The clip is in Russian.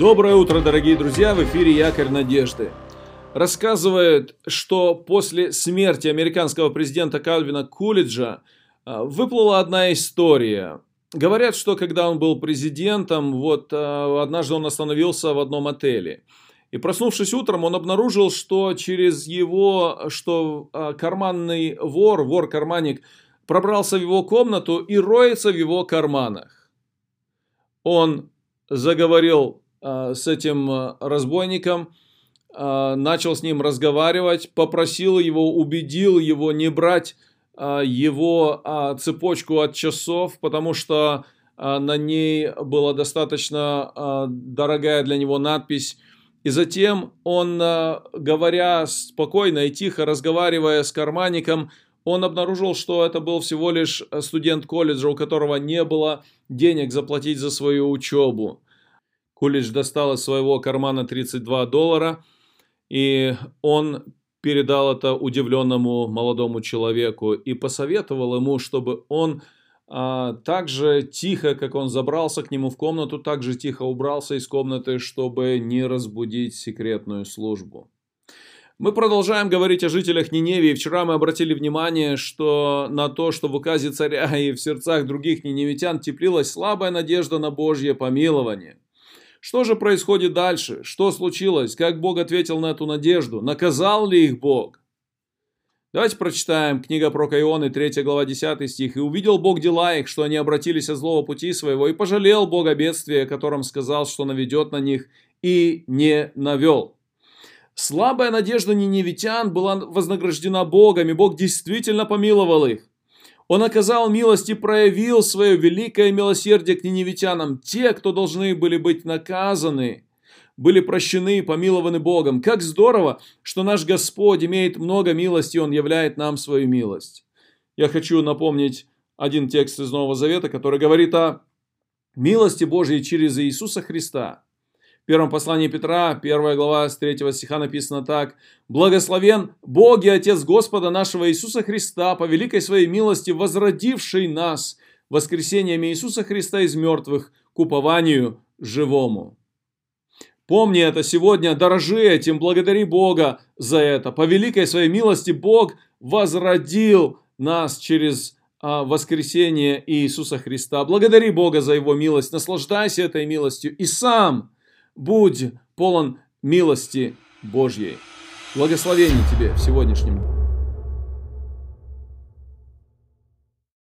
Доброе утро, дорогие друзья! В эфире Якорь Надежды. Рассказывает, что после смерти американского президента Кальвина Кулиджа а, выплыла одна история. Говорят, что когда он был президентом, вот а, однажды он остановился в одном отеле. И проснувшись утром, он обнаружил, что через его, что а, карманный вор, вор-карманник, пробрался в его комнату и роется в его карманах. Он заговорил с этим э, разбойником, э, начал с ним разговаривать, попросил его, убедил его не брать э, его э, цепочку от часов, потому что э, на ней была достаточно э, дорогая для него надпись. И затем он, говоря спокойно и тихо, разговаривая с карманником, он обнаружил, что это был всего лишь студент колледжа, у которого не было денег заплатить за свою учебу. Кулич достал из своего кармана 32 доллара, и он передал это удивленному молодому человеку и посоветовал ему, чтобы он а, так же тихо, как он забрался к нему в комнату, так же тихо убрался из комнаты, чтобы не разбудить секретную службу. Мы продолжаем говорить о жителях Ниневии. Вчера мы обратили внимание что на то, что в указе царя и в сердцах других ниневитян теплилась слабая надежда на Божье помилование. Что же происходит дальше? Что случилось? Как Бог ответил на эту надежду? Наказал ли их Бог? Давайте прочитаем книга про Каионы, 3 глава 10 стих. «И увидел Бог дела их, что они обратились от злого пути своего, и пожалел Бог о бедствии, о котором сказал, что наведет на них, и не навел». Слабая надежда ниневитян была вознаграждена Богом, и Бог действительно помиловал их. Он оказал милость и проявил свое великое милосердие к ниневитянам. Те, кто должны были быть наказаны, были прощены и помилованы Богом. Как здорово, что наш Господь имеет много милости, и Он являет нам свою милость. Я хочу напомнить один текст из Нового Завета, который говорит о милости Божьей через Иисуса Христа первом послании Петра, первая глава с 3 стиха написано так. «Благословен Бог и Отец Господа нашего Иисуса Христа, по великой своей милости, возродивший нас воскресением Иисуса Христа из мертвых к упованию живому». Помни это сегодня, дорожи этим, благодари Бога за это. По великой своей милости Бог возродил нас через а, воскресение Иисуса Христа. Благодари Бога за Его милость, наслаждайся этой милостью и сам будь полон милости Божьей. Благословений тебе в сегодняшнем